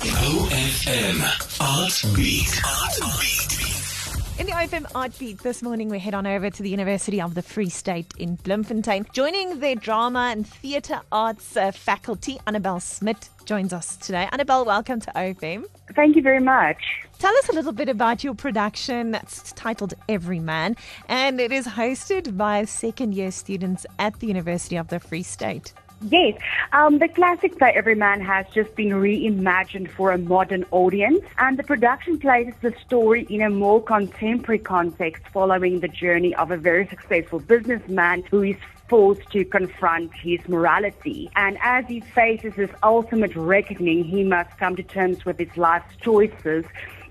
OFM Art Beat. Art Beat. In the OFM Art Beat this morning, we head on over to the University of the Free State in Bloemfontein. Joining their drama and theatre arts uh, faculty, Annabelle Smith joins us today. Annabelle, welcome to OFM. Thank you very much. Tell us a little bit about your production. It's titled Everyman, and it is hosted by second year students at the University of the Free State. Yes, um, the classic play Everyman has just been reimagined for a modern audience, and the production places the story in a more contemporary context following the journey of a very successful businessman who is forced to confront his morality. And as he faces his ultimate reckoning, he must come to terms with his life's choices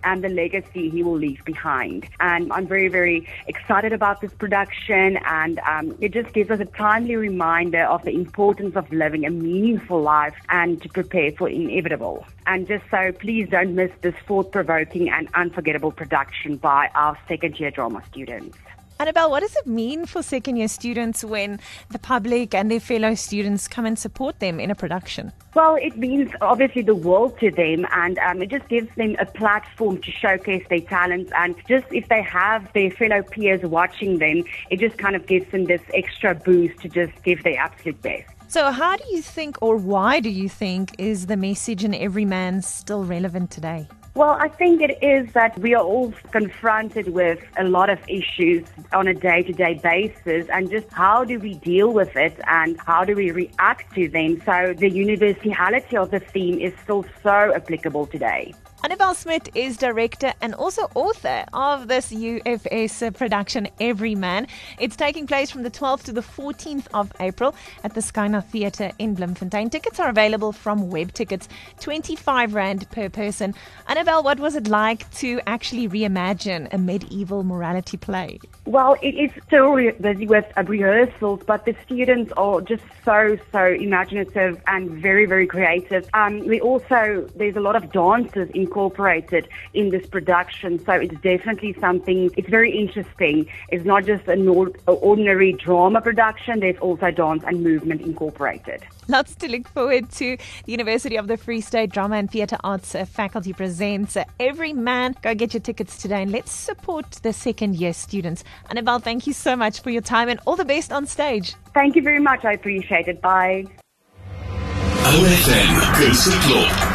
and the legacy he will leave behind. And I'm very, very excited about this production, and um, it just gives us a timely reminder of the importance of living a meaningful life and to prepare for inevitable. And just so, please don't miss this thought provoking and unforgettable production by our second year drama students. Annabelle, what does it mean for second year students when the public and their fellow students come and support them in a production? Well, it means obviously the world to them, and um, it just gives them a platform to showcase their talents. And just if they have their fellow peers watching them, it just kind of gives them this extra boost to just give their absolute best. So, how do you think, or why do you think, is the message in Everyman still relevant today? Well, I think it is that we are all confronted with a lot of issues on a day to day basis, and just how do we deal with it and how do we react to them? So, the universality of the theme is still so applicable today. Annabelle Smith is director and also author of this UFS production, Everyman. It's taking place from the 12th to the 14th of April at the Scaena Theatre in Bloemfontein. Tickets are available from web tickets, 25 Rand per person. Annabelle, what was it like to actually reimagine a medieval morality play? Well, it is still re- busy with rehearsals, but the students are just so, so imaginative and very, very creative. Um, we also, there's a lot of dancers incorporated in this production, so it's definitely something, it's very interesting. It's not just an ordinary drama production, there's also dance and movement incorporated. Lots to look forward to. The University of the Free State Drama and Theatre Arts uh, faculty presents uh, Everyman. Go get your tickets today and let's support the second year students. Annabelle, thank you so much for your time and all the best on stage. Thank you very much. I appreciate it. Bye. OFM Kunsteklop.